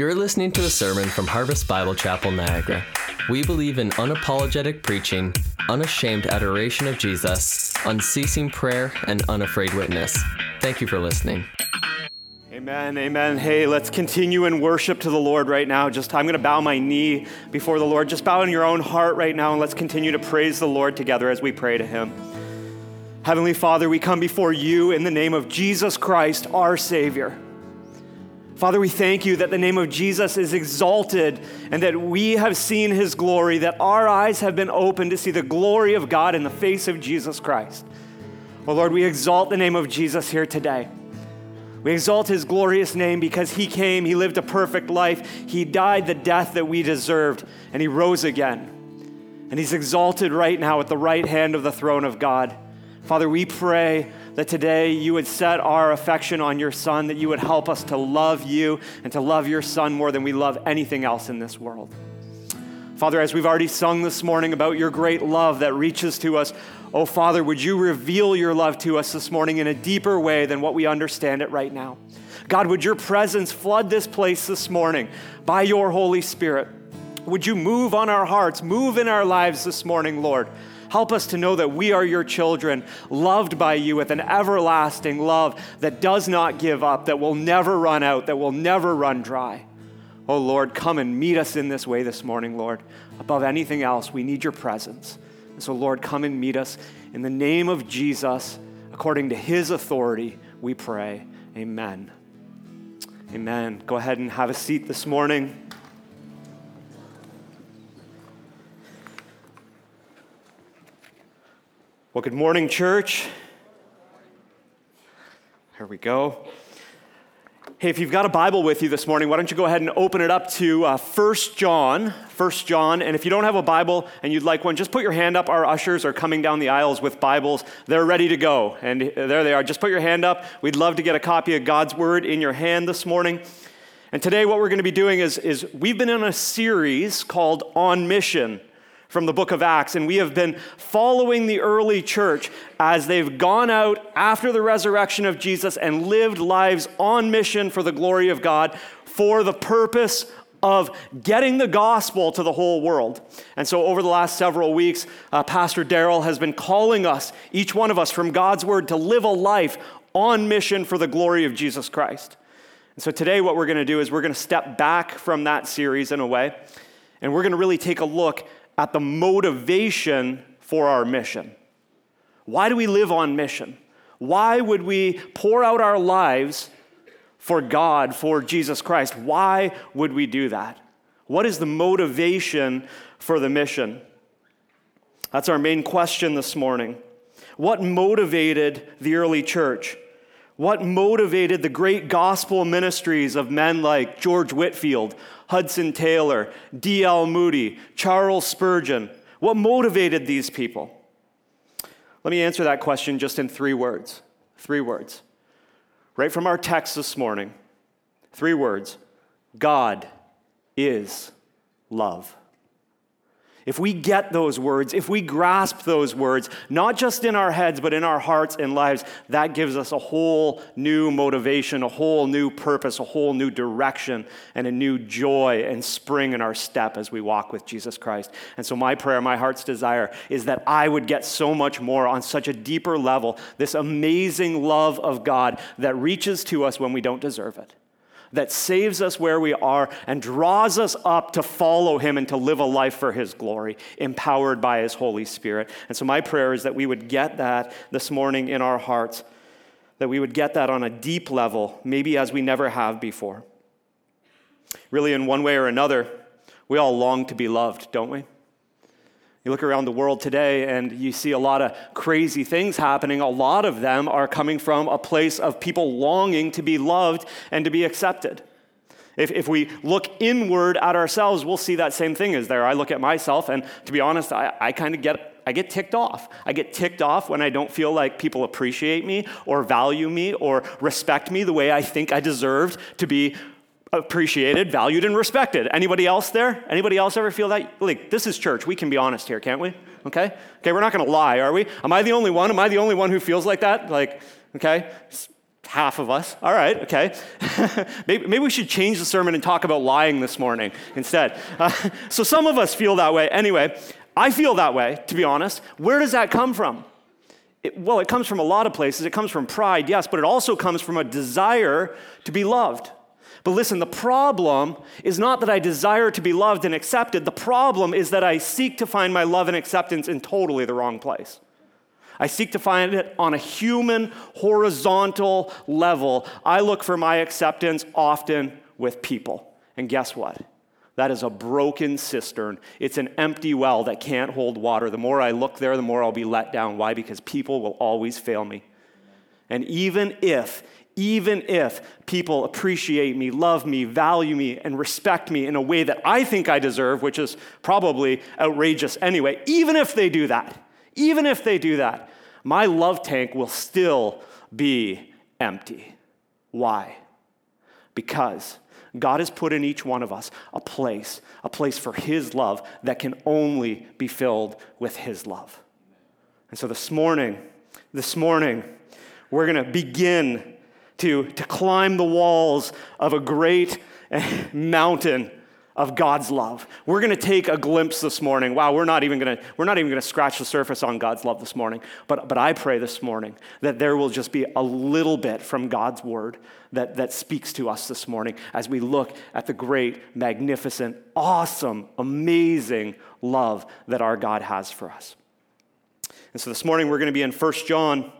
You're listening to a sermon from Harvest Bible Chapel, Niagara. We believe in unapologetic preaching, unashamed adoration of Jesus, unceasing prayer, and unafraid witness. Thank you for listening. Amen, amen. Hey, let's continue in worship to the Lord right now. Just I'm going to bow my knee before the Lord. Just bow in your own heart right now and let's continue to praise the Lord together as we pray to him. Heavenly Father, we come before you in the name of Jesus Christ, our Savior. Father, we thank you that the name of Jesus is exalted and that we have seen his glory, that our eyes have been opened to see the glory of God in the face of Jesus Christ. Oh Lord, we exalt the name of Jesus here today. We exalt his glorious name because he came, he lived a perfect life, he died the death that we deserved, and he rose again. And he's exalted right now at the right hand of the throne of God. Father, we pray that today you would set our affection on your Son, that you would help us to love you and to love your Son more than we love anything else in this world. Father, as we've already sung this morning about your great love that reaches to us, oh Father, would you reveal your love to us this morning in a deeper way than what we understand it right now? God, would your presence flood this place this morning by your Holy Spirit? Would you move on our hearts, move in our lives this morning, Lord? Help us to know that we are your children, loved by you with an everlasting love that does not give up, that will never run out, that will never run dry. Oh Lord, come and meet us in this way this morning, Lord. Above anything else, we need your presence. And so, Lord, come and meet us. In the name of Jesus, according to his authority, we pray. Amen. Amen. Go ahead and have a seat this morning. Well, good morning, church. Here we go. Hey, if you've got a Bible with you this morning, why don't you go ahead and open it up to uh, 1 John. 1 John. And if you don't have a Bible and you'd like one, just put your hand up. Our ushers are coming down the aisles with Bibles. They're ready to go. And there they are. Just put your hand up. We'd love to get a copy of God's Word in your hand this morning. And today, what we're going to be doing is, is we've been in a series called On Mission from the book of Acts, and we have been following the early church as they've gone out after the resurrection of Jesus and lived lives on mission for the glory of God for the purpose of getting the gospel to the whole world. And so, over the last several weeks, uh, Pastor Daryl has been calling us, each one of us, from God's word to live a life on mission for the glory of Jesus Christ. And so, today, what we're going to do is we're going to step back from that series in a way, and we're going to really take a look at the motivation for our mission. Why do we live on mission? Why would we pour out our lives for God, for Jesus Christ? Why would we do that? What is the motivation for the mission? That's our main question this morning. What motivated the early church? What motivated the great gospel ministries of men like George Whitefield, Hudson Taylor, D.L. Moody, Charles Spurgeon? What motivated these people? Let me answer that question just in three words. Three words. Right from our text this morning. Three words God is love. If we get those words, if we grasp those words, not just in our heads, but in our hearts and lives, that gives us a whole new motivation, a whole new purpose, a whole new direction, and a new joy and spring in our step as we walk with Jesus Christ. And so, my prayer, my heart's desire is that I would get so much more on such a deeper level this amazing love of God that reaches to us when we don't deserve it that saves us where we are and draws us up to follow him and to live a life for his glory, empowered by his Holy Spirit. And so, my prayer is that we would get that this morning in our hearts, that we would get that on a deep level, maybe as we never have before. Really, in one way or another, we all long to be loved, don't we? You look around the world today and you see a lot of crazy things happening. A lot of them are coming from a place of people longing to be loved and to be accepted. If, if we look inward at ourselves, we'll see that same thing is there. I look at myself, and to be honest, I, I kind of get I get ticked off. I get ticked off when I don't feel like people appreciate me or value me or respect me the way I think I deserved to be appreciated, valued, and respected. Anybody else there? Anybody else ever feel that? Like, this is church. We can be honest here, can't we? Okay? Okay, we're not going to lie, are we? Am I the only one? Am I the only one who feels like that? Like, okay? half of us. All right, okay. maybe, maybe, we should change the sermon and talk about lying this morning instead. Uh, so some of us feel that way. Anyway, I feel that way, to be honest. Where does that come from? It, well, it comes from a lot of places. It comes from pride, yes, but it also comes from a desire to be loved. But listen, the problem is not that I desire to be loved and accepted. The problem is that I seek to find my love and acceptance in totally the wrong place. I seek to find it on a human, horizontal level. I look for my acceptance often with people. And guess what? That is a broken cistern. It's an empty well that can't hold water. The more I look there, the more I'll be let down. Why? Because people will always fail me. And even if, even if people appreciate me, love me, value me, and respect me in a way that I think I deserve, which is probably outrageous anyway, even if they do that, even if they do that, my love tank will still be empty. Why? Because God has put in each one of us a place, a place for His love that can only be filled with His love. And so this morning, this morning, we're going to begin to, to climb the walls of a great mountain of God's love. We're going to take a glimpse this morning. Wow, we're not even going to we're not even going to scratch the surface on God's love this morning. But but I pray this morning that there will just be a little bit from God's word that that speaks to us this morning as we look at the great, magnificent, awesome, amazing love that our God has for us. And so this morning we're going to be in 1 John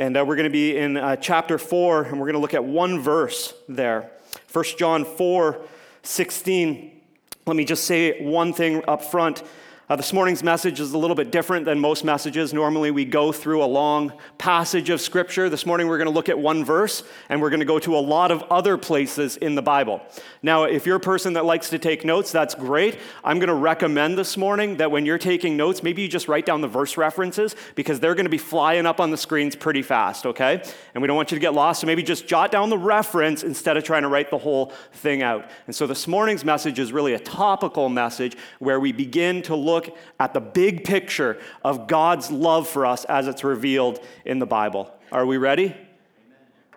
and uh, we're going to be in uh, chapter 4 and we're going to look at one verse there. 1 John 4 16. Let me just say one thing up front. Uh, this morning's message is a little bit different than most messages. Normally, we go through a long passage of Scripture. This morning, we're going to look at one verse, and we're going to go to a lot of other places in the Bible. Now, if you're a person that likes to take notes, that's great. I'm going to recommend this morning that when you're taking notes, maybe you just write down the verse references because they're going to be flying up on the screens pretty fast, okay? And we don't want you to get lost, so maybe just jot down the reference instead of trying to write the whole thing out. And so this morning's message is really a topical message where we begin to look look at the big picture of God's love for us as it's revealed in the Bible. Are we ready?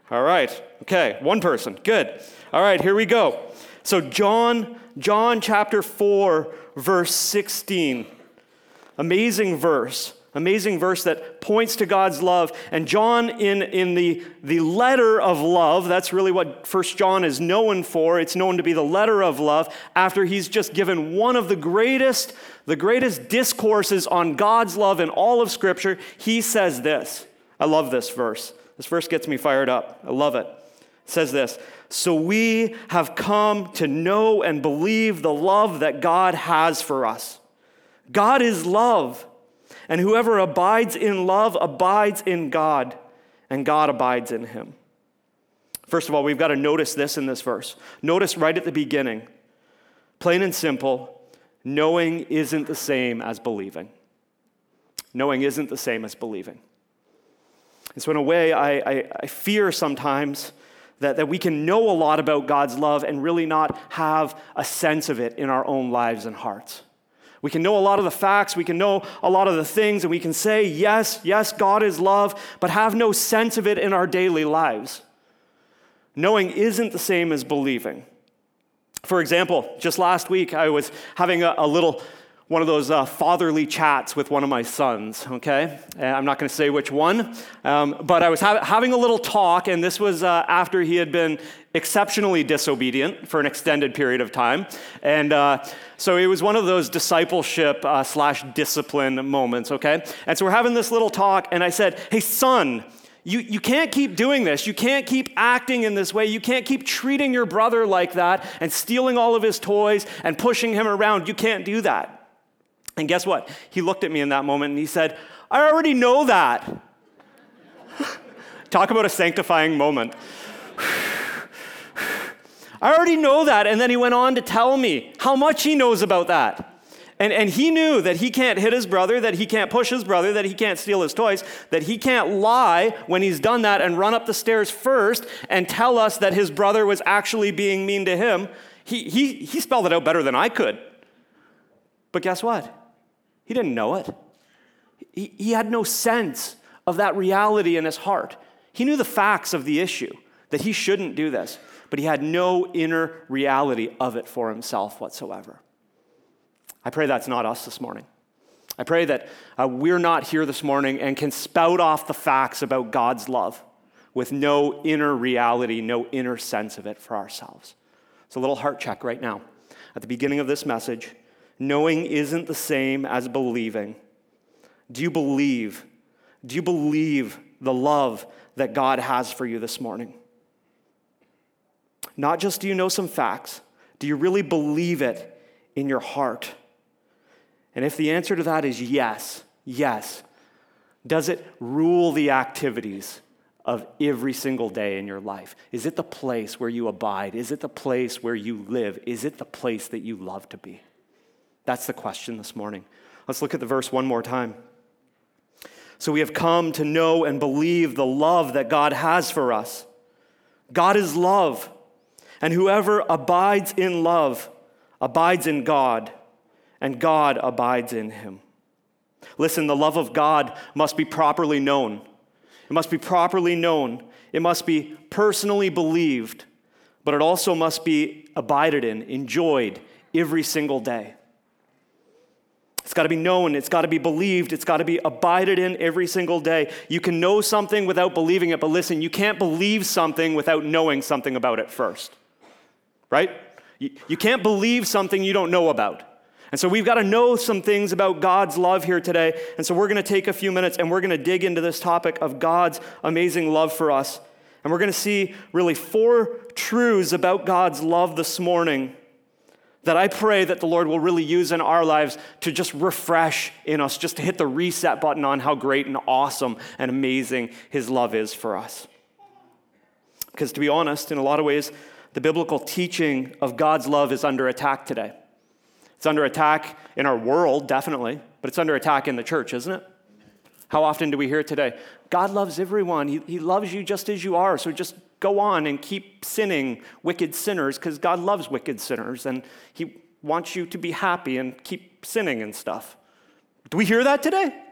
All right. Okay, one person. Good. All right, here we go. So John John chapter 4 verse 16. Amazing verse. Amazing verse that points to God's love. And John, in, in the, the letter of love, that's really what First John is known for. It's known to be the letter of love, after he's just given one of the greatest, the greatest discourses on God's love in all of Scripture. He says this. I love this verse. This verse gets me fired up. I love it. It says this So we have come to know and believe the love that God has for us. God is love. And whoever abides in love abides in God, and God abides in him. First of all, we've got to notice this in this verse. Notice right at the beginning, plain and simple, knowing isn't the same as believing. Knowing isn't the same as believing. And so, in a way, I, I, I fear sometimes that, that we can know a lot about God's love and really not have a sense of it in our own lives and hearts. We can know a lot of the facts, we can know a lot of the things, and we can say, yes, yes, God is love, but have no sense of it in our daily lives. Knowing isn't the same as believing. For example, just last week, I was having a, a little one of those uh, fatherly chats with one of my sons, okay? I'm not going to say which one, um, but I was ha- having a little talk, and this was uh, after he had been exceptionally disobedient for an extended period of time. And uh, so it was one of those discipleship uh, slash discipline moments, okay? And so we're having this little talk, and I said, Hey, son, you, you can't keep doing this. You can't keep acting in this way. You can't keep treating your brother like that and stealing all of his toys and pushing him around. You can't do that. And guess what? He looked at me in that moment and he said, I already know that. Talk about a sanctifying moment. I already know that. And then he went on to tell me how much he knows about that. And, and he knew that he can't hit his brother, that he can't push his brother, that he can't steal his toys, that he can't lie when he's done that and run up the stairs first and tell us that his brother was actually being mean to him. He, he, he spelled it out better than I could. But guess what? He didn't know it. He, he had no sense of that reality in his heart. He knew the facts of the issue, that he shouldn't do this, but he had no inner reality of it for himself whatsoever. I pray that's not us this morning. I pray that uh, we're not here this morning and can spout off the facts about God's love with no inner reality, no inner sense of it for ourselves. It's a little heart check right now. At the beginning of this message, knowing isn't the same as believing. Do you believe? Do you believe the love that God has for you this morning? Not just do you know some facts, do you really believe it in your heart? And if the answer to that is yes, yes, does it rule the activities of every single day in your life? Is it the place where you abide? Is it the place where you live? Is it the place that you love to be? That's the question this morning. Let's look at the verse one more time. So we have come to know and believe the love that God has for us. God is love, and whoever abides in love abides in God and God abides in him. Listen, the love of God must be properly known. It must be properly known. It must be personally believed, but it also must be abided in, enjoyed every single day. It's got to be known, it's got to be believed, it's got to be abided in every single day. You can know something without believing it, but listen, you can't believe something without knowing something about it first. Right? You, you can't believe something you don't know about. And so we've got to know some things about God's love here today. And so we're going to take a few minutes and we're going to dig into this topic of God's amazing love for us. And we're going to see really four truths about God's love this morning that I pray that the Lord will really use in our lives to just refresh in us, just to hit the reset button on how great and awesome and amazing His love is for us. Because to be honest, in a lot of ways, the biblical teaching of God's love is under attack today. It's under attack in our world, definitely, but it's under attack in the church, isn't it? How often do we hear today? God loves everyone. He, he loves you just as you are. So just go on and keep sinning, wicked sinners, because God loves wicked sinners and He wants you to be happy and keep sinning and stuff. Do we hear that today?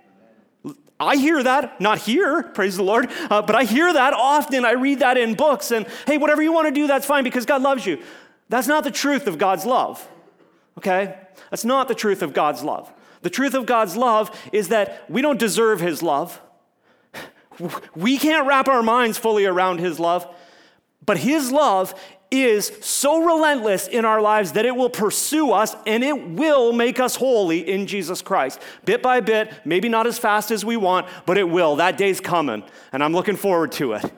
I hear that, not here, praise the Lord, uh, but I hear that often. I read that in books, and hey, whatever you want to do, that's fine because God loves you. That's not the truth of God's love okay? That's not the truth of God's love. The truth of God's love is that we don't deserve His love. We can't wrap our minds fully around His love, but His love is so relentless in our lives that it will pursue us and it will make us holy in Jesus Christ. Bit by bit, maybe not as fast as we want, but it will. That day's coming, and I'm looking forward to it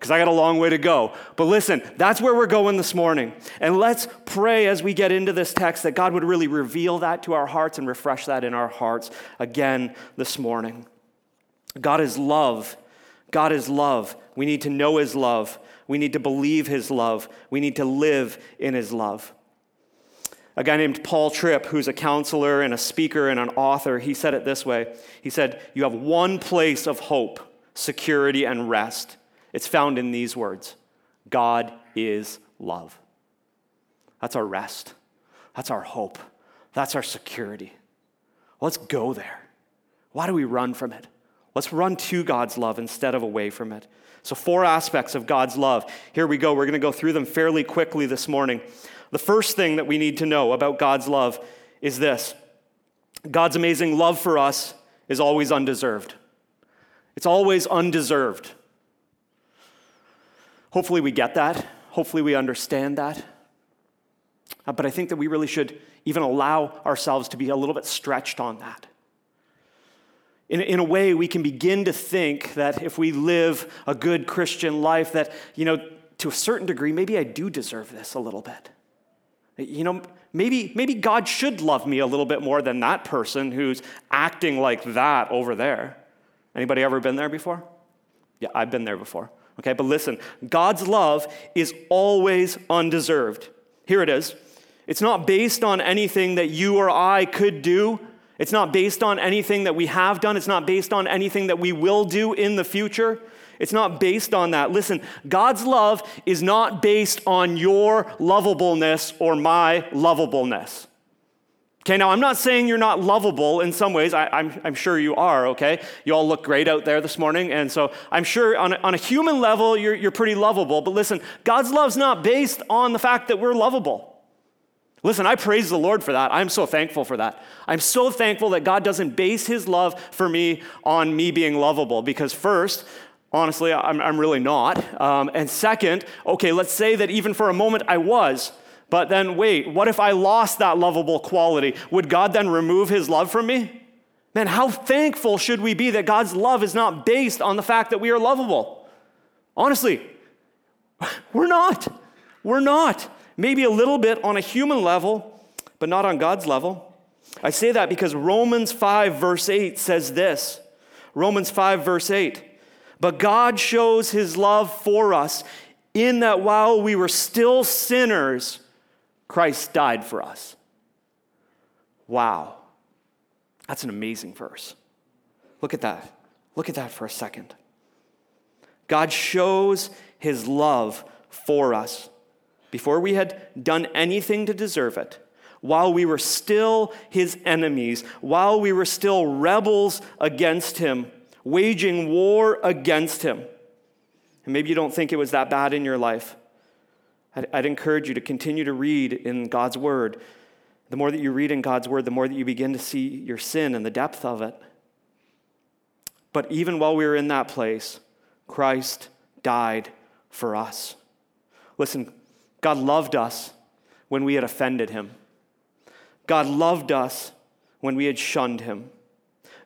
because I got a long way to go. But listen, that's where we're going this morning. And let's pray as we get into this text that God would really reveal that to our hearts and refresh that in our hearts again this morning. God is love. God is love. We need to know His love. We need to believe His love. We need to live in His love. A guy named Paul Tripp, who's a counselor and a speaker and an author, he said it this way He said, You have one place of hope, security, and rest it's found in these words God is love. That's our rest. That's our hope. That's our security. Let's go there. Why do we run from it? Let's run to God's love instead of away from it. So, four aspects of God's love. Here we go. We're going to go through them fairly quickly this morning. The first thing that we need to know about God's love is this God's amazing love for us is always undeserved. It's always undeserved. Hopefully, we get that. Hopefully, we understand that. Uh, but I think that we really should even allow ourselves to be a little bit stretched on that. In, in a way, we can begin to think that if we live a good Christian life, that, you know, to a certain degree, maybe I do deserve this a little bit. You know, maybe, maybe God should love me a little bit more than that person who's acting like that over there. Anybody ever been there before? Yeah, I've been there before. Okay, but listen, God's love is always undeserved. Here it is. It's not based on anything that you or I could do. It's not based on anything that we have done. It's not based on anything that we will do in the future. It's not based on that. Listen, God's love is not based on your lovableness or my lovableness. Okay, now I'm not saying you're not lovable in some ways. I, am sure you are, okay? You all look great out there this morning. And so I'm sure on a, on a human level, you're, you're pretty lovable. But listen, God's love's not based on the fact that we're lovable. Listen, I praise the Lord for that. I'm so thankful for that. I'm so thankful that God doesn't base his love for me on me being lovable because, first, honestly, I'm, I'm really not. Um, and second, okay, let's say that even for a moment I was. But then, wait, what if I lost that lovable quality? Would God then remove his love from me? Man, how thankful should we be that God's love is not based on the fact that we are lovable? Honestly, we're not. We're not. Maybe a little bit on a human level, but not on God's level. I say that because Romans 5, verse 8 says this Romans 5, verse 8. But God shows his love for us in that while we were still sinners, Christ died for us. Wow. That's an amazing verse. Look at that. Look at that for a second. God shows his love for us before we had done anything to deserve it, while we were still his enemies, while we were still rebels against him, waging war against him. And maybe you don't think it was that bad in your life. I'd, I'd encourage you to continue to read in God's Word. The more that you read in God's Word, the more that you begin to see your sin and the depth of it. But even while we were in that place, Christ died for us. Listen, God loved us when we had offended him. God loved us when we had shunned him.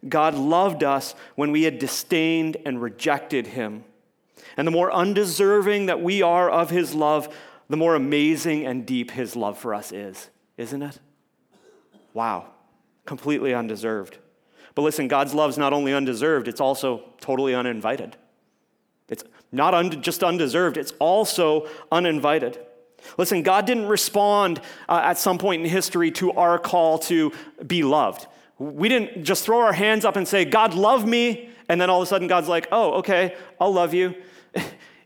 God loved us when we had disdained and rejected him. And the more undeserving that we are of his love, the more amazing and deep his love for us is, isn't it? Wow, completely undeserved. But listen, God's love is not only undeserved, it's also totally uninvited. It's not un- just undeserved, it's also uninvited. Listen, God didn't respond uh, at some point in history to our call to be loved. We didn't just throw our hands up and say, God, love me, and then all of a sudden God's like, oh, okay, I'll love you.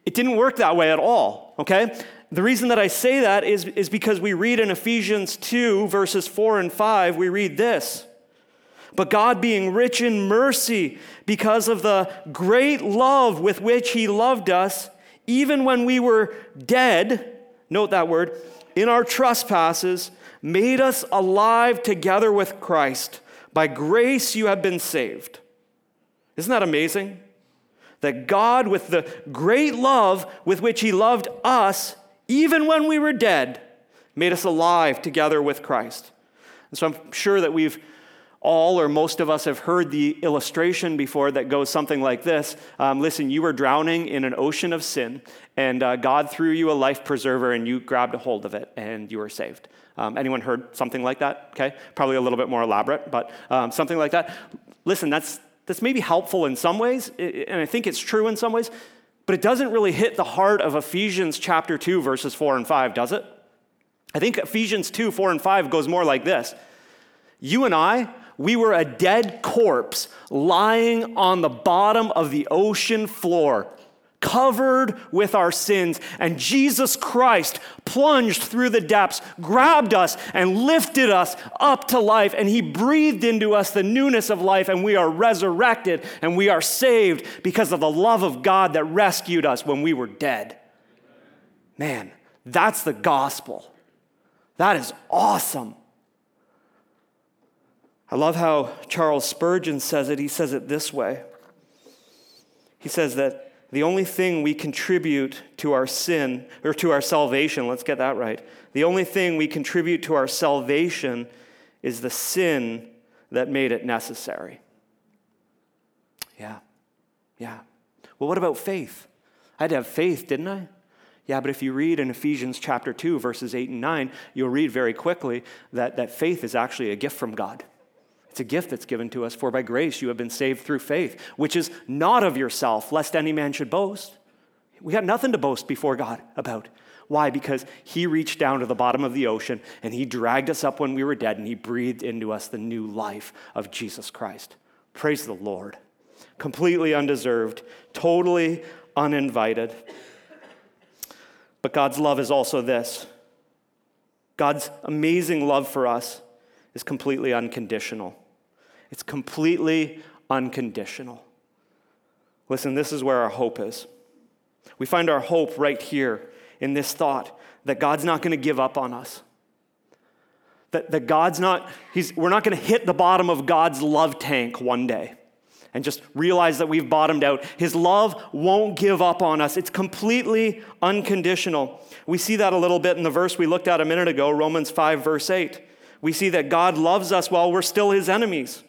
It didn't work that way at all, okay? The reason that I say that is, is because we read in Ephesians 2, verses 4 and 5, we read this. But God, being rich in mercy, because of the great love with which He loved us, even when we were dead, note that word, in our trespasses, made us alive together with Christ. By grace you have been saved. Isn't that amazing? That God, with the great love with which He loved us, even when we were dead, made us alive together with Christ. And so I'm sure that we've all or most of us have heard the illustration before that goes something like this um, Listen, you were drowning in an ocean of sin, and uh, God threw you a life preserver, and you grabbed a hold of it, and you were saved. Um, anyone heard something like that? Okay, probably a little bit more elaborate, but um, something like that. Listen, that's, that's maybe helpful in some ways, and I think it's true in some ways, but it doesn't really hit the heart of Ephesians chapter 2, verses 4 and 5, does it? I think Ephesians 2, 4 and 5 goes more like this You and I, we were a dead corpse lying on the bottom of the ocean floor, covered with our sins. And Jesus Christ plunged through the depths, grabbed us, and lifted us up to life. And He breathed into us the newness of life, and we are resurrected and we are saved because of the love of God that rescued us when we were dead. Man, that's the gospel. That is awesome. I love how Charles Spurgeon says it. He says it this way He says that the only thing we contribute to our sin, or to our salvation, let's get that right. The only thing we contribute to our salvation is the sin that made it necessary. Yeah, yeah. Well, what about faith? I had to have faith, didn't I? Yeah, but if you read in Ephesians chapter 2, verses 8 and 9, you'll read very quickly that, that faith is actually a gift from God. It's a gift that's given to us, for by grace you have been saved through faith, which is not of yourself, lest any man should boast. We got nothing to boast before God about. Why? Because He reached down to the bottom of the ocean and He dragged us up when we were dead and He breathed into us the new life of Jesus Christ. Praise the Lord. Completely undeserved, totally uninvited. But God's love is also this God's amazing love for us is completely unconditional. It's completely unconditional. Listen, this is where our hope is. We find our hope right here in this thought that God's not going to give up on us. That, that God's not, he's, we're not going to hit the bottom of God's love tank one day and just realize that we've bottomed out. His love won't give up on us, it's completely unconditional. We see that a little bit in the verse we looked at a minute ago, Romans 5, verse 8. We see that God loves us while we're still his enemies.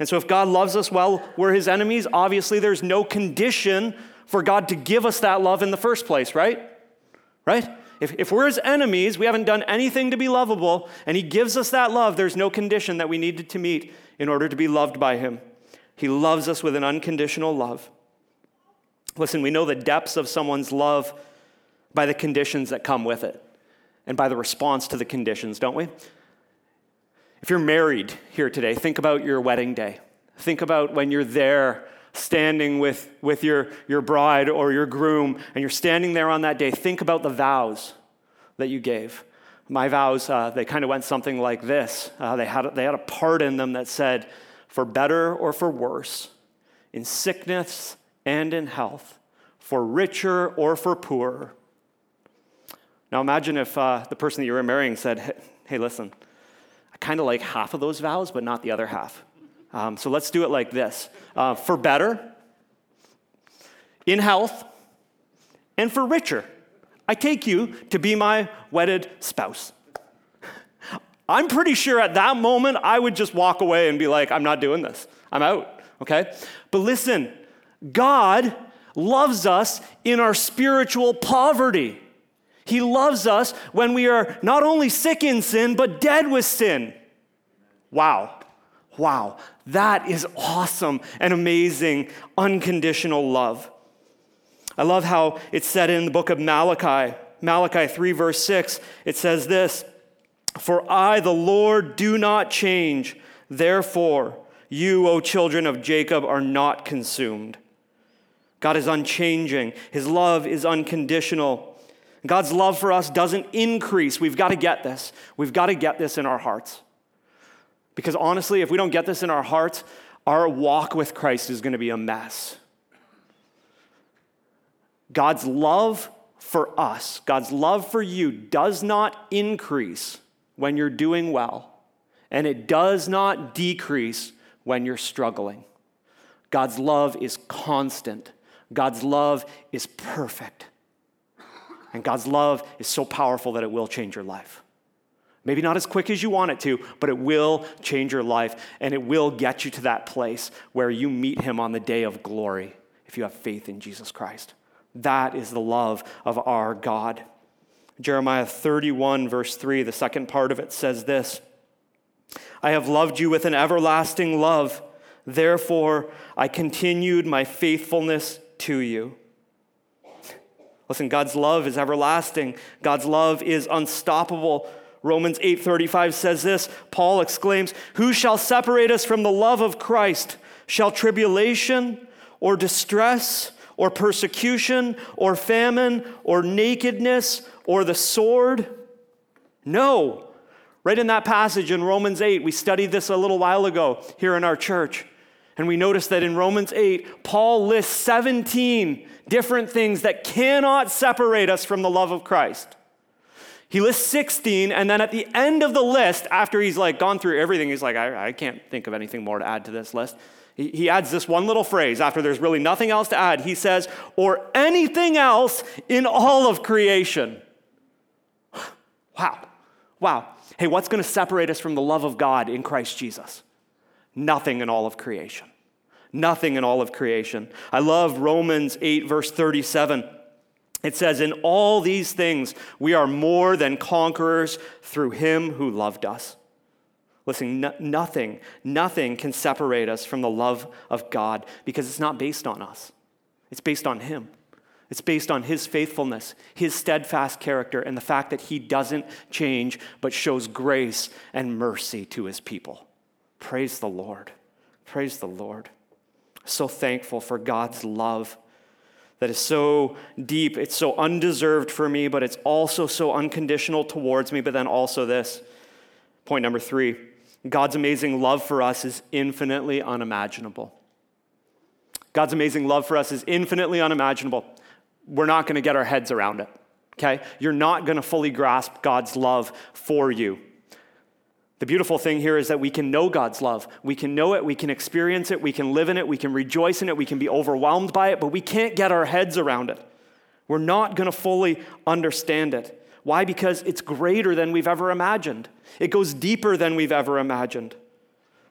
And so, if God loves us well, we're his enemies, obviously there's no condition for God to give us that love in the first place, right? Right? If, if we're his enemies, we haven't done anything to be lovable, and he gives us that love, there's no condition that we needed to meet in order to be loved by him. He loves us with an unconditional love. Listen, we know the depths of someone's love by the conditions that come with it and by the response to the conditions, don't we? If you're married here today, think about your wedding day. Think about when you're there standing with, with your, your bride or your groom and you're standing there on that day. Think about the vows that you gave. My vows, uh, they kind of went something like this uh, they, had, they had a part in them that said, for better or for worse, in sickness and in health, for richer or for poorer. Now imagine if uh, the person that you were marrying said, hey, listen, I kind of like half of those vows, but not the other half. Um, so let's do it like this uh, for better, in health, and for richer. I take you to be my wedded spouse. I'm pretty sure at that moment I would just walk away and be like, I'm not doing this. I'm out, okay? But listen, God loves us in our spiritual poverty. He loves us when we are not only sick in sin, but dead with sin. Wow. Wow. That is awesome and amazing, unconditional love. I love how it's said in the book of Malachi, Malachi 3, verse 6. It says this for I, the Lord, do not change. Therefore, you, O children of Jacob, are not consumed. God is unchanging, His love is unconditional. God's love for us doesn't increase. We've got to get this. We've got to get this in our hearts. Because honestly, if we don't get this in our hearts, our walk with Christ is going to be a mess. God's love for us, God's love for you, does not increase when you're doing well, and it does not decrease when you're struggling. God's love is constant, God's love is perfect. And God's love is so powerful that it will change your life. Maybe not as quick as you want it to, but it will change your life and it will get you to that place where you meet Him on the day of glory if you have faith in Jesus Christ. That is the love of our God. Jeremiah 31, verse 3, the second part of it says this I have loved you with an everlasting love. Therefore, I continued my faithfulness to you. Listen, God's love is everlasting. God's love is unstoppable. Romans 8:35 says this. Paul exclaims, "Who shall separate us from the love of Christ? Shall tribulation or distress or persecution or famine or nakedness or the sword? No. Right in that passage in Romans 8, we studied this a little while ago here in our church. And we noticed that in Romans 8, Paul lists 17 different things that cannot separate us from the love of Christ. He lists 16, and then at the end of the list, after he's like gone through everything, he's like, I, I can't think of anything more to add to this list. He adds this one little phrase after there's really nothing else to add. He says, or anything else in all of creation. Wow. Wow. Hey, what's going to separate us from the love of God in Christ Jesus? Nothing in all of creation. Nothing in all of creation. I love Romans 8, verse 37. It says, In all these things, we are more than conquerors through him who loved us. Listen, no, nothing, nothing can separate us from the love of God because it's not based on us. It's based on Him. It's based on His faithfulness, His steadfast character, and the fact that He doesn't change but shows grace and mercy to His people. Praise the Lord. Praise the Lord. So thankful for God's love that is so deep. It's so undeserved for me, but it's also so unconditional towards me. But then also, this point number three God's amazing love for us is infinitely unimaginable. God's amazing love for us is infinitely unimaginable. We're not going to get our heads around it, okay? You're not going to fully grasp God's love for you. The beautiful thing here is that we can know God's love. We can know it, we can experience it, we can live in it, we can rejoice in it, we can be overwhelmed by it, but we can't get our heads around it. We're not going to fully understand it. Why? Because it's greater than we've ever imagined, it goes deeper than we've ever imagined.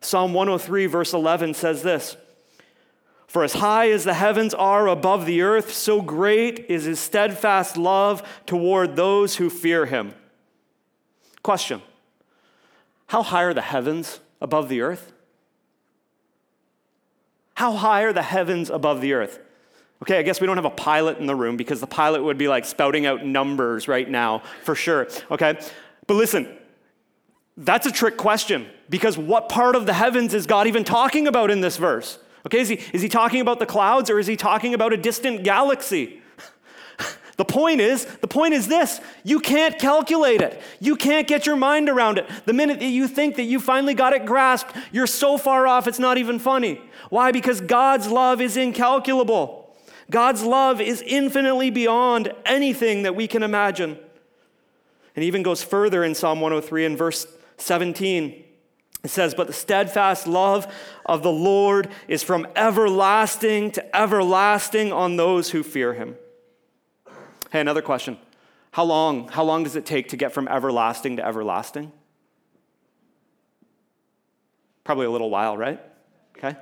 Psalm 103, verse 11 says this For as high as the heavens are above the earth, so great is his steadfast love toward those who fear him. Question How high are the heavens above the earth? How high are the heavens above the earth? Okay, I guess we don't have a pilot in the room because the pilot would be like spouting out numbers right now for sure. Okay, but listen, that's a trick question because what part of the heavens is God even talking about in this verse? Okay, is he, is he talking about the clouds or is he talking about a distant galaxy? The point is, the point is this you can't calculate it. You can't get your mind around it. The minute that you think that you finally got it grasped, you're so far off it's not even funny. Why? Because God's love is incalculable. God's love is infinitely beyond anything that we can imagine. And even goes further in Psalm 103 in verse 17. It says, But the steadfast love of the Lord is from everlasting to everlasting on those who fear him. Hey, another question. How long, how long does it take to get from everlasting to everlasting? Probably a little while, right? Okay.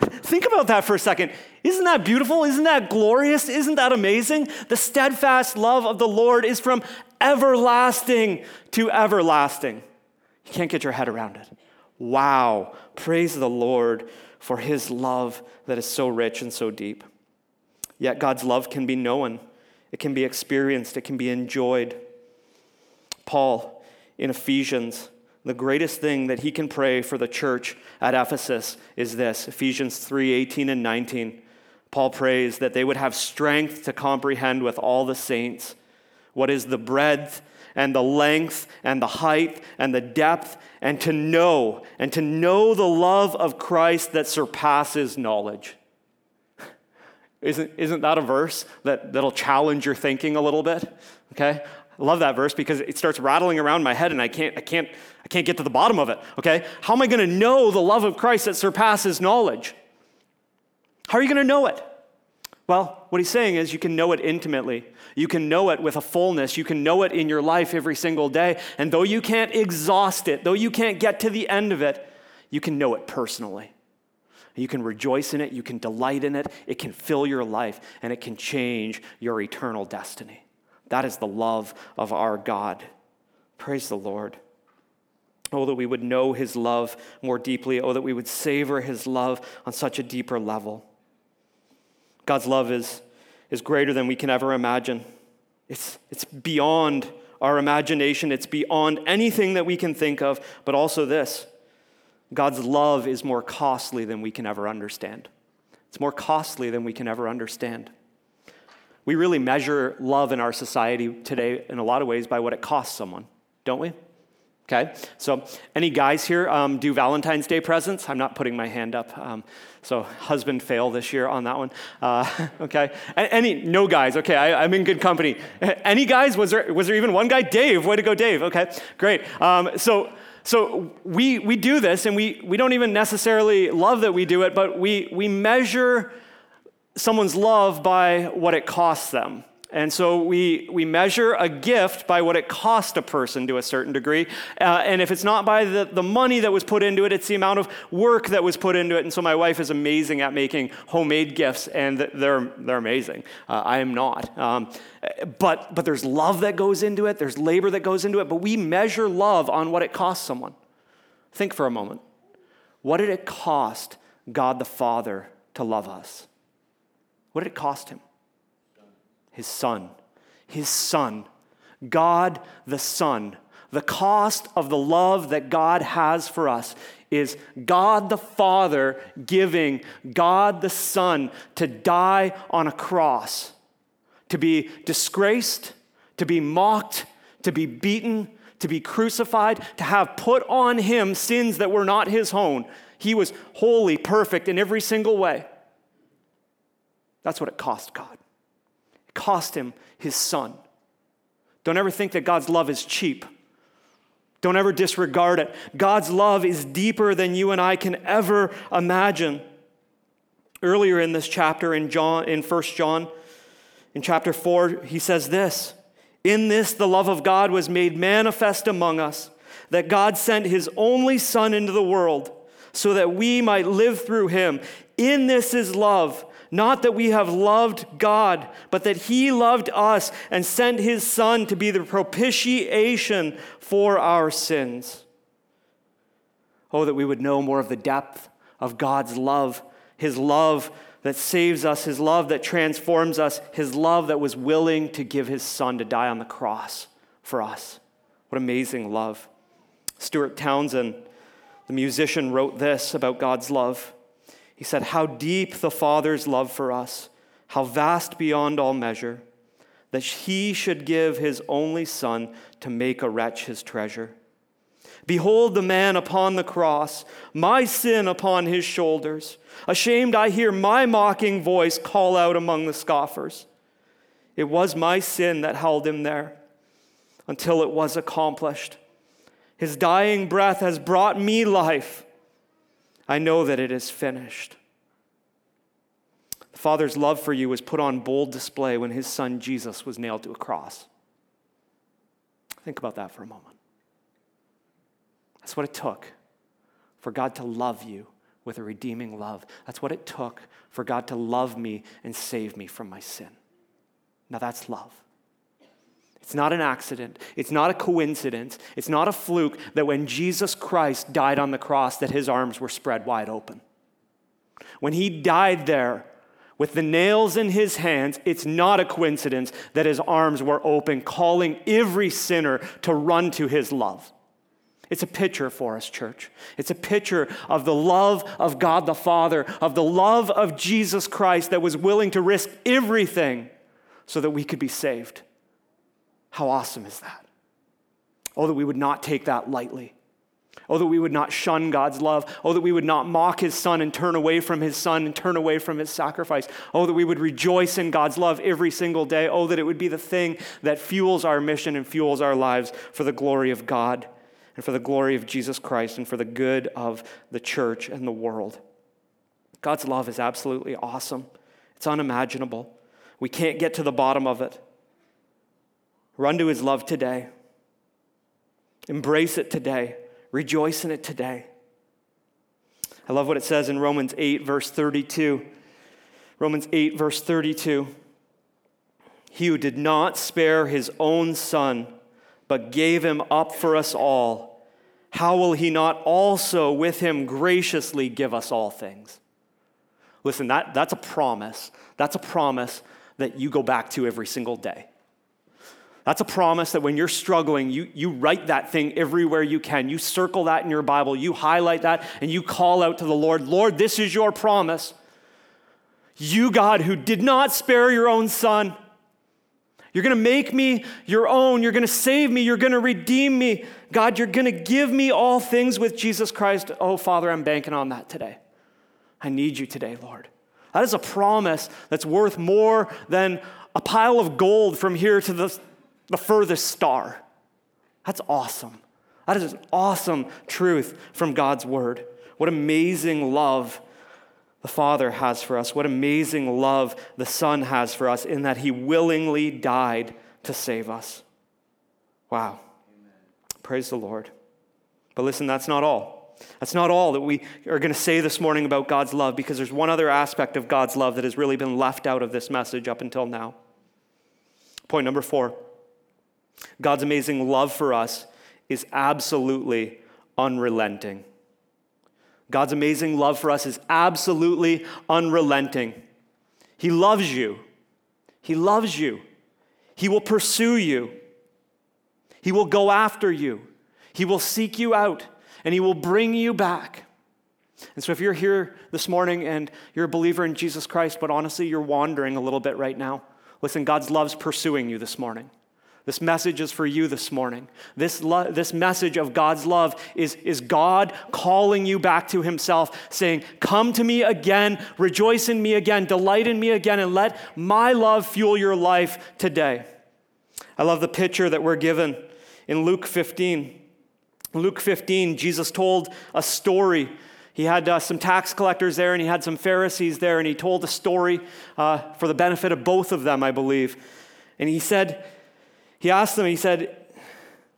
Think about that for a second. Isn't that beautiful? Isn't that glorious? Isn't that amazing? The steadfast love of the Lord is from everlasting to everlasting. You can't get your head around it. Wow. Praise the Lord for his love that is so rich and so deep. Yet God's love can be known, it can be experienced, it can be enjoyed. Paul in Ephesians the greatest thing that he can pray for the church at Ephesus is this Ephesians 3 18 and 19. Paul prays that they would have strength to comprehend with all the saints what is the breadth and the length and the height and the depth, and to know, and to know the love of Christ that surpasses knowledge. Isn't, isn't that a verse that, that'll challenge your thinking a little bit? Okay? I love that verse because it starts rattling around my head and I can't, I can't, I can't get to the bottom of it. Okay? How am I going to know the love of Christ that surpasses knowledge? How are you going to know it? Well, what he's saying is you can know it intimately. You can know it with a fullness. You can know it in your life every single day. And though you can't exhaust it, though you can't get to the end of it, you can know it personally. You can rejoice in it. You can delight in it. It can fill your life and it can change your eternal destiny. That is the love of our God. Praise the Lord. Oh, that we would know his love more deeply. Oh, that we would savor his love on such a deeper level. God's love is, is greater than we can ever imagine. It's, it's beyond our imagination, it's beyond anything that we can think of, but also this God's love is more costly than we can ever understand. It's more costly than we can ever understand. We really measure love in our society today in a lot of ways by what it costs someone, don't we? Okay, so any guys here um, do Valentine's Day presents? I'm not putting my hand up. Um, so husband fail this year on that one. Uh, okay, any no guys? Okay, I, am in good company. Any guys? Was there was there even one guy? Dave, way to go, Dave. Okay, great. Um, so so we we do this, and we we don't even necessarily love that we do it, but we we measure someone's love by what it costs them. And so we, we measure a gift by what it cost a person to a certain degree. Uh, and if it's not by the, the money that was put into it, it's the amount of work that was put into it. And so my wife is amazing at making homemade gifts, and they're, they're amazing. Uh, I am not. Um, but, but there's love that goes into it, there's labor that goes into it, but we measure love on what it costs someone. Think for a moment. What did it cost God the Father to love us? What did it cost him? His son. His son. God the Son. The cost of the love that God has for us is God the Father giving God the Son to die on a cross, to be disgraced, to be mocked, to be beaten, to be crucified, to have put on him sins that were not his own. He was holy, perfect in every single way. That's what it cost God. Cost him his son. Don't ever think that God's love is cheap. Don't ever disregard it. God's love is deeper than you and I can ever imagine. Earlier in this chapter in John in 1 John in chapter 4 he says this, "In this the love of God was made manifest among us, that God sent his only son into the world so that we might live through him. In this is love." Not that we have loved God, but that He loved us and sent His Son to be the propitiation for our sins. Oh, that we would know more of the depth of God's love, His love that saves us, His love that transforms us, His love that was willing to give His Son to die on the cross for us. What amazing love. Stuart Townsend, the musician, wrote this about God's love. He said, How deep the Father's love for us, how vast beyond all measure, that he should give his only Son to make a wretch his treasure. Behold the man upon the cross, my sin upon his shoulders. Ashamed, I hear my mocking voice call out among the scoffers. It was my sin that held him there until it was accomplished. His dying breath has brought me life. I know that it is finished. The Father's love for you was put on bold display when his son Jesus was nailed to a cross. Think about that for a moment. That's what it took for God to love you with a redeeming love. That's what it took for God to love me and save me from my sin. Now that's love. It's not an accident. It's not a coincidence. It's not a fluke that when Jesus Christ died on the cross that his arms were spread wide open. When he died there with the nails in his hands, it's not a coincidence that his arms were open, calling every sinner to run to his love. It's a picture for us, church. It's a picture of the love of God the Father, of the love of Jesus Christ that was willing to risk everything so that we could be saved. How awesome is that? Oh, that we would not take that lightly. Oh, that we would not shun God's love. Oh, that we would not mock his son and turn away from his son and turn away from his sacrifice. Oh, that we would rejoice in God's love every single day. Oh, that it would be the thing that fuels our mission and fuels our lives for the glory of God and for the glory of Jesus Christ and for the good of the church and the world. God's love is absolutely awesome, it's unimaginable. We can't get to the bottom of it. Run to his love today. Embrace it today. Rejoice in it today. I love what it says in Romans 8, verse 32. Romans 8, verse 32. He who did not spare his own son, but gave him up for us all, how will he not also with him graciously give us all things? Listen, that, that's a promise. That's a promise that you go back to every single day. That's a promise that when you're struggling, you, you write that thing everywhere you can. You circle that in your Bible, you highlight that, and you call out to the Lord, Lord, this is your promise. You, God, who did not spare your own son, you're going to make me your own. You're going to save me. You're going to redeem me. God, you're going to give me all things with Jesus Christ. Oh, Father, I'm banking on that today. I need you today, Lord. That is a promise that's worth more than a pile of gold from here to the the furthest star. That's awesome. That is an awesome truth from God's word. What amazing love the Father has for us. What amazing love the Son has for us in that He willingly died to save us. Wow. Amen. Praise the Lord. But listen, that's not all. That's not all that we are going to say this morning about God's love because there's one other aspect of God's love that has really been left out of this message up until now. Point number four. God's amazing love for us is absolutely unrelenting. God's amazing love for us is absolutely unrelenting. He loves you. He loves you. He will pursue you. He will go after you. He will seek you out and He will bring you back. And so, if you're here this morning and you're a believer in Jesus Christ, but honestly, you're wandering a little bit right now, listen, God's love's pursuing you this morning. This message is for you this morning. This, lo- this message of God's love is, is God calling you back to Himself, saying, Come to me again, rejoice in me again, delight in me again, and let my love fuel your life today. I love the picture that we're given in Luke 15. Luke 15, Jesus told a story. He had uh, some tax collectors there and he had some Pharisees there, and he told a story uh, for the benefit of both of them, I believe. And he said, he asked them, he said,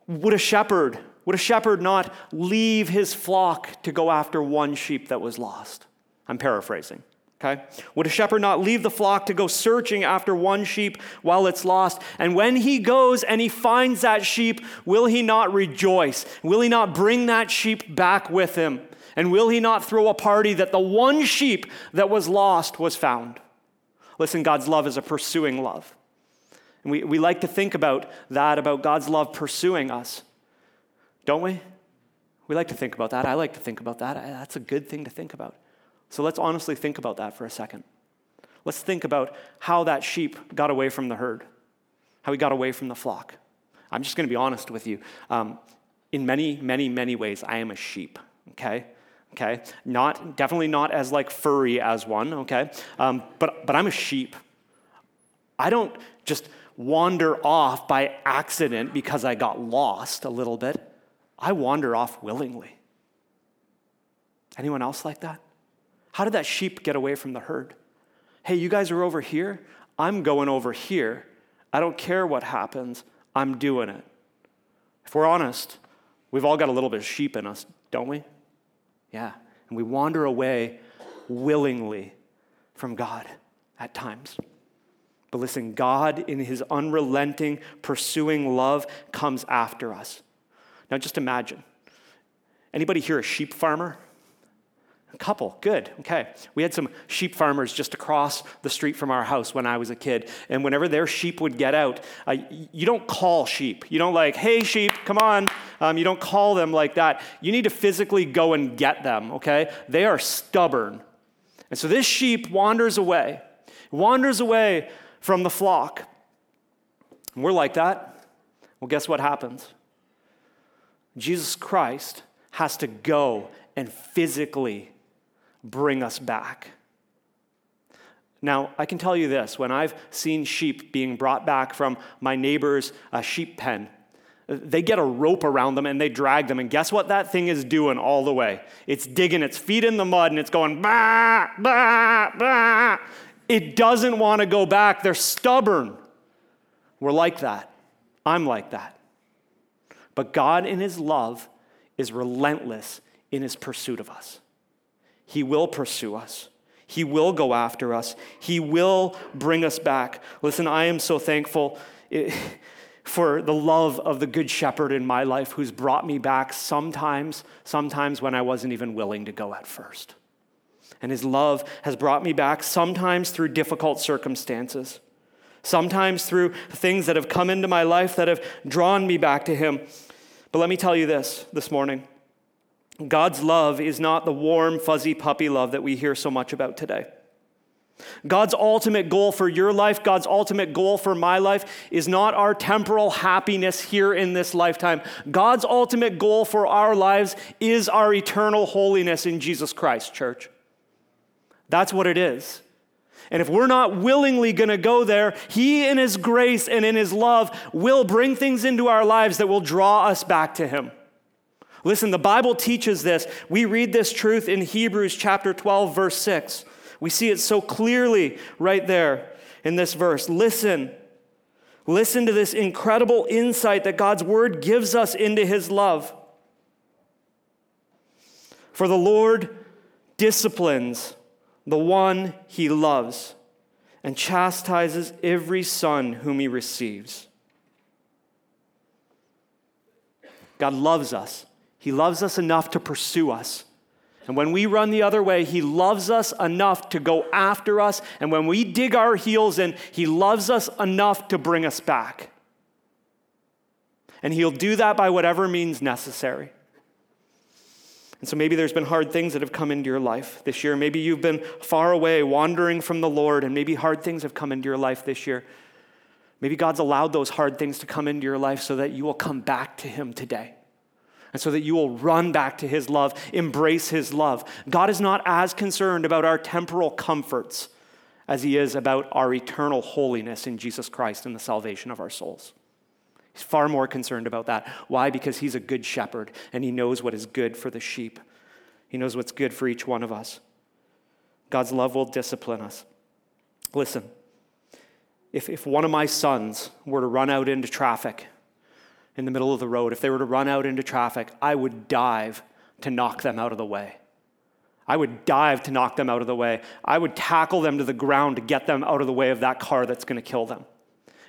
Would a shepherd, would a shepherd not leave his flock to go after one sheep that was lost? I'm paraphrasing. Okay? Would a shepherd not leave the flock to go searching after one sheep while it's lost? And when he goes and he finds that sheep, will he not rejoice? Will he not bring that sheep back with him? And will he not throw a party that the one sheep that was lost was found? Listen, God's love is a pursuing love. And we, we like to think about that, about God's love pursuing us, don't we? We like to think about that. I like to think about that. That's a good thing to think about. So let's honestly think about that for a second. Let's think about how that sheep got away from the herd, how he got away from the flock. I'm just going to be honest with you. Um, in many, many, many ways, I am a sheep, okay? Okay? Not, definitely not as like furry as one, okay? Um, but, but I'm a sheep. I don't just wander off by accident because I got lost a little bit. I wander off willingly. Anyone else like that? How did that sheep get away from the herd? Hey, you guys are over here. I'm going over here. I don't care what happens. I'm doing it. If we're honest, we've all got a little bit of sheep in us, don't we? Yeah. And we wander away willingly from God at times. But listen, God, in his unrelenting, pursuing love, comes after us. Now, just imagine. Anybody here a sheep farmer? A couple, good, okay. We had some sheep farmers just across the street from our house when I was a kid. And whenever their sheep would get out, uh, you don't call sheep. You don't like, hey, sheep, come on. Um, you don't call them like that. You need to physically go and get them, okay? They are stubborn. And so this sheep wanders away, wanders away from the flock. And we're like that. Well, guess what happens? Jesus Christ has to go and physically bring us back. Now, I can tell you this when I've seen sheep being brought back from my neighbor's uh, sheep pen, they get a rope around them and they drag them. And guess what that thing is doing all the way? It's digging its feet in the mud and it's going, bah, bah, bah. It doesn't want to go back. They're stubborn. We're like that. I'm like that. But God, in His love, is relentless in His pursuit of us. He will pursue us. He will go after us. He will bring us back. Listen, I am so thankful for the love of the Good Shepherd in my life who's brought me back sometimes, sometimes when I wasn't even willing to go at first and his love has brought me back, sometimes through difficult circumstances, sometimes through things that have come into my life that have drawn me back to him. But let me tell you this this morning God's love is not the warm, fuzzy puppy love that we hear so much about today. God's ultimate goal for your life, God's ultimate goal for my life, is not our temporal happiness here in this lifetime. God's ultimate goal for our lives is our eternal holiness in Jesus Christ, church. That's what it is. And if we're not willingly going to go there, He, in His grace and in His love, will bring things into our lives that will draw us back to Him. Listen, the Bible teaches this. We read this truth in Hebrews chapter 12, verse 6. We see it so clearly right there in this verse. Listen. Listen to this incredible insight that God's word gives us into His love. For the Lord disciplines the one he loves, and chastises every son whom he receives. God loves us. He loves us enough to pursue us. And when we run the other way, He loves us enough to go after us. And when we dig our heels in, He loves us enough to bring us back. And He'll do that by whatever means necessary. And so maybe there's been hard things that have come into your life this year. Maybe you've been far away, wandering from the Lord, and maybe hard things have come into your life this year. Maybe God's allowed those hard things to come into your life so that you will come back to Him today. And so that you will run back to His love, embrace His love. God is not as concerned about our temporal comforts as He is about our eternal holiness in Jesus Christ and the salvation of our souls. He's far more concerned about that. Why? Because He's a good shepherd and He knows what is good for the sheep, He knows what's good for each one of us. God's love will discipline us. Listen, if, if one of my sons were to run out into traffic in the middle of the road, if they were to run out into traffic, I would dive to knock them out of the way. I would dive to knock them out of the way. I would tackle them to the ground to get them out of the way of that car that's going to kill them.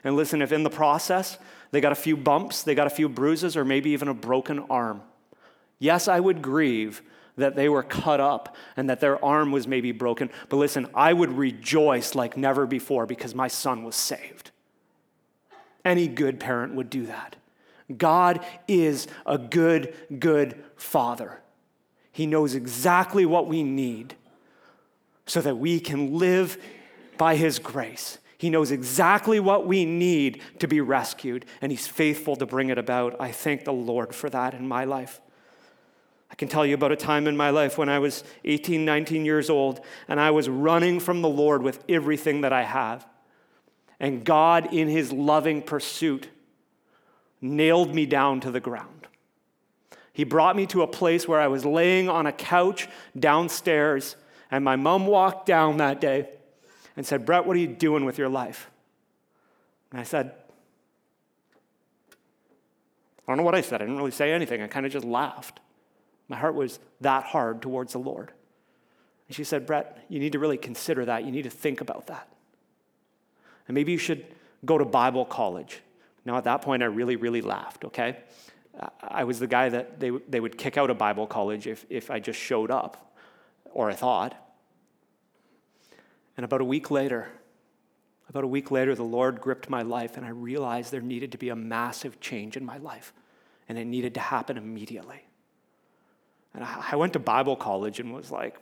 And listen, if in the process they got a few bumps, they got a few bruises, or maybe even a broken arm, yes, I would grieve that they were cut up and that their arm was maybe broken. But listen, I would rejoice like never before because my son was saved. Any good parent would do that. God is a good, good father. He knows exactly what we need so that we can live by His grace. He knows exactly what we need to be rescued, and He's faithful to bring it about. I thank the Lord for that in my life. I can tell you about a time in my life when I was 18, 19 years old, and I was running from the Lord with everything that I have. And God, in His loving pursuit, nailed me down to the ground. He brought me to a place where I was laying on a couch downstairs, and my mom walked down that day and said, Brett, what are you doing with your life? And I said, I don't know what I said. I didn't really say anything. I kind of just laughed. My heart was that hard towards the Lord. And she said, Brett, you need to really consider that. You need to think about that. And maybe you should go to Bible college. Now, at that point, I really, really laughed, okay? I was the guy that they, they would kick out of Bible college if, if I just showed up, or I thought. And about a week later, about a week later, the Lord gripped my life, and I realized there needed to be a massive change in my life, and it needed to happen immediately. And I went to Bible college and was like,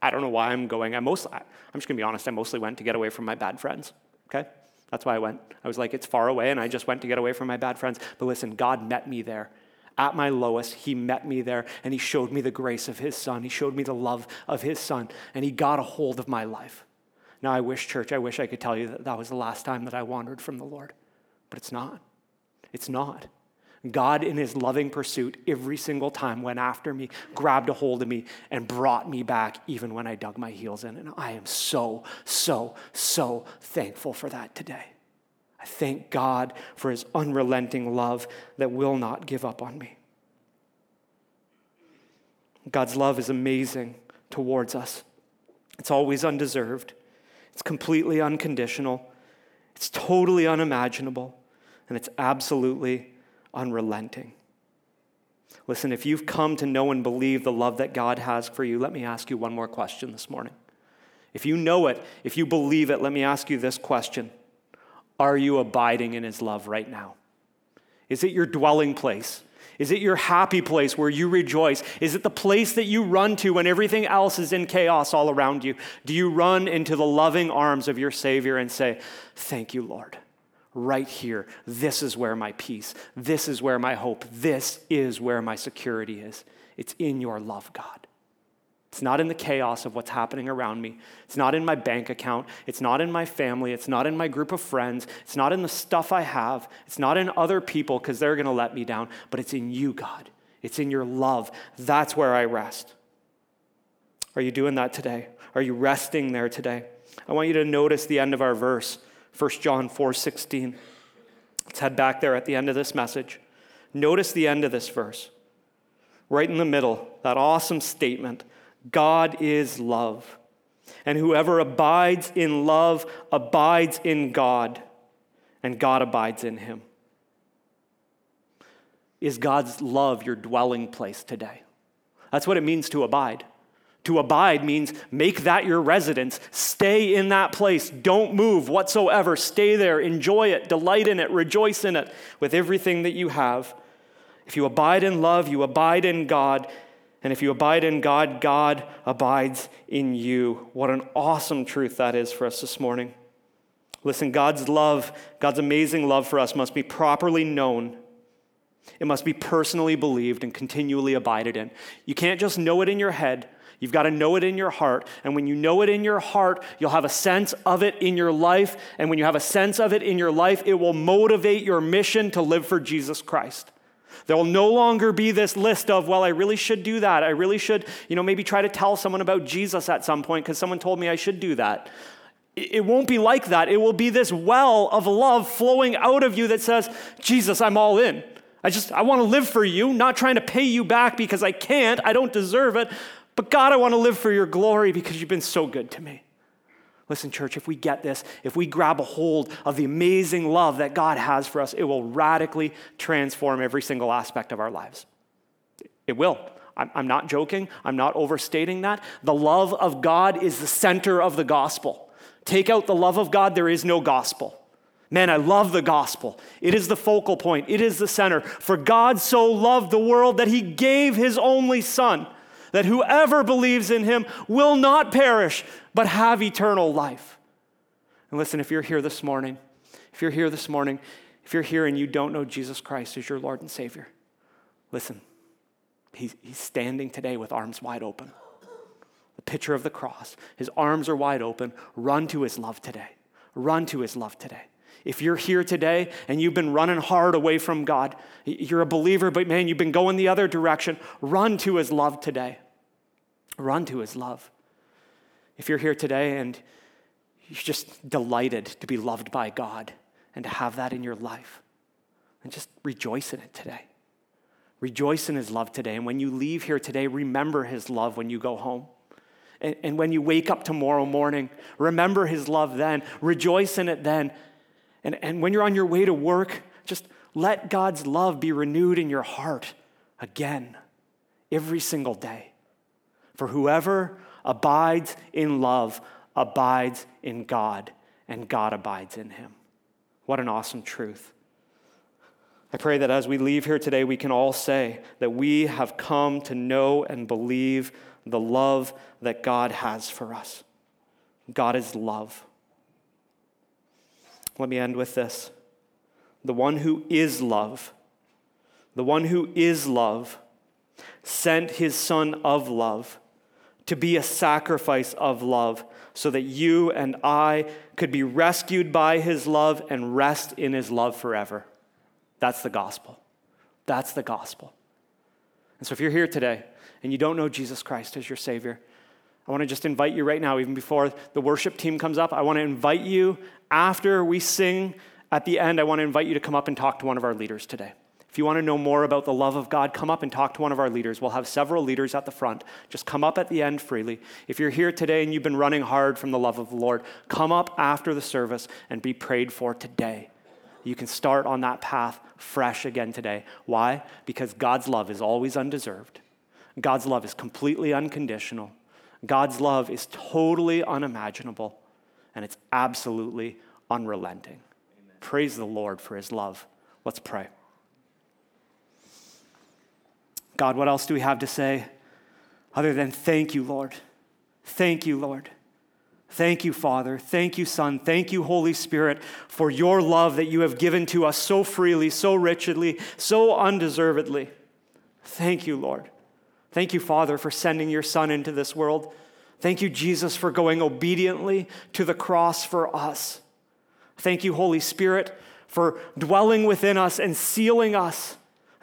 I don't know why I'm going. I mostly, I'm just gonna be honest, I mostly went to get away from my bad friends, okay? That's why I went. I was like, it's far away, and I just went to get away from my bad friends. But listen, God met me there. At my lowest, He met me there, and He showed me the grace of His Son. He showed me the love of His Son, and He got a hold of my life. Now, I wish, church, I wish I could tell you that that was the last time that I wandered from the Lord, but it's not. It's not. God, in his loving pursuit, every single time went after me, grabbed a hold of me, and brought me back, even when I dug my heels in. And I am so, so, so thankful for that today. I thank God for his unrelenting love that will not give up on me. God's love is amazing towards us, it's always undeserved, it's completely unconditional, it's totally unimaginable, and it's absolutely unrelenting. Listen, if you've come to know and believe the love that God has for you, let me ask you one more question this morning. If you know it, if you believe it, let me ask you this question Are you abiding in His love right now? Is it your dwelling place? Is it your happy place where you rejoice? Is it the place that you run to when everything else is in chaos all around you? Do you run into the loving arms of your Savior and say, Thank you, Lord? right here. This is where my peace, this is where my hope, this is where my security is. It's in your love, God. It's not in the chaos of what's happening around me. It's not in my bank account. It's not in my family. It's not in my group of friends. It's not in the stuff I have. It's not in other people because they're going to let me down. But it's in you, God. It's in your love. That's where I rest. Are you doing that today? Are you resting there today? I want you to notice the end of our verse. 1 John 4:16. Let's head back there at the end of this message. Notice the end of this verse. Right in the middle, that awesome statement, God is love. And whoever abides in love abides in God, and God abides in him. Is God's love your dwelling place today? That's what it means to abide. To abide means make that your residence. Stay in that place. Don't move whatsoever. Stay there. Enjoy it. Delight in it. Rejoice in it with everything that you have. If you abide in love, you abide in God. And if you abide in God, God abides in you. What an awesome truth that is for us this morning. Listen, God's love, God's amazing love for us must be properly known. It must be personally believed and continually abided in. You can't just know it in your head. You've got to know it in your heart. And when you know it in your heart, you'll have a sense of it in your life. And when you have a sense of it in your life, it will motivate your mission to live for Jesus Christ. There will no longer be this list of, well, I really should do that. I really should, you know, maybe try to tell someone about Jesus at some point because someone told me I should do that. It won't be like that. It will be this well of love flowing out of you that says, Jesus, I'm all in. I just, I want to live for you, not trying to pay you back because I can't, I don't deserve it. But God, I want to live for your glory because you've been so good to me. Listen, church, if we get this, if we grab a hold of the amazing love that God has for us, it will radically transform every single aspect of our lives. It will. I'm not joking. I'm not overstating that. The love of God is the center of the gospel. Take out the love of God, there is no gospel. Man, I love the gospel. It is the focal point, it is the center. For God so loved the world that he gave his only Son, that whoever believes in him will not perish, but have eternal life. And listen, if you're here this morning, if you're here this morning, if you're here and you don't know Jesus Christ as your Lord and Savior, listen, he's, he's standing today with arms wide open the picture of the cross. His arms are wide open. Run to his love today. Run to his love today. If you're here today and you've been running hard away from God, you're a believer, but man, you've been going the other direction, run to his love today. Run to his love. If you're here today and you're just delighted to be loved by God and to have that in your life, and just rejoice in it today. Rejoice in his love today. And when you leave here today, remember his love when you go home. And, and when you wake up tomorrow morning, remember his love then, rejoice in it then. And, and when you're on your way to work, just let God's love be renewed in your heart again, every single day. For whoever abides in love abides in God, and God abides in him. What an awesome truth. I pray that as we leave here today, we can all say that we have come to know and believe the love that God has for us. God is love. Let me end with this. The one who is love, the one who is love, sent his son of love to be a sacrifice of love so that you and I could be rescued by his love and rest in his love forever. That's the gospel. That's the gospel. And so if you're here today and you don't know Jesus Christ as your Savior, I want to just invite you right now, even before the worship team comes up, I want to invite you after we sing at the end, I want to invite you to come up and talk to one of our leaders today. If you want to know more about the love of God, come up and talk to one of our leaders. We'll have several leaders at the front. Just come up at the end freely. If you're here today and you've been running hard from the love of the Lord, come up after the service and be prayed for today. You can start on that path fresh again today. Why? Because God's love is always undeserved. God's love is completely unconditional. God's love is totally unimaginable, and it's absolutely unrelenting. Amen. Praise the Lord for his love. Let's pray. God, what else do we have to say other than thank you, Lord? Thank you, Lord. Thank you, Father. Thank you, Son. Thank you, Holy Spirit, for your love that you have given to us so freely, so richly, so undeservedly. Thank you, Lord. Thank you, Father, for sending your Son into this world. Thank you, Jesus, for going obediently to the cross for us. Thank you, Holy Spirit, for dwelling within us and sealing us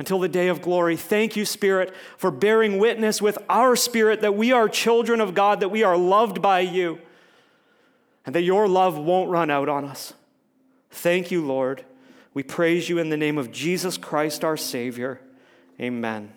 until the day of glory. Thank you, Spirit, for bearing witness with our spirit that we are children of God, that we are loved by you, and that your love won't run out on us. Thank you, Lord. We praise you in the name of Jesus Christ, our Savior. Amen.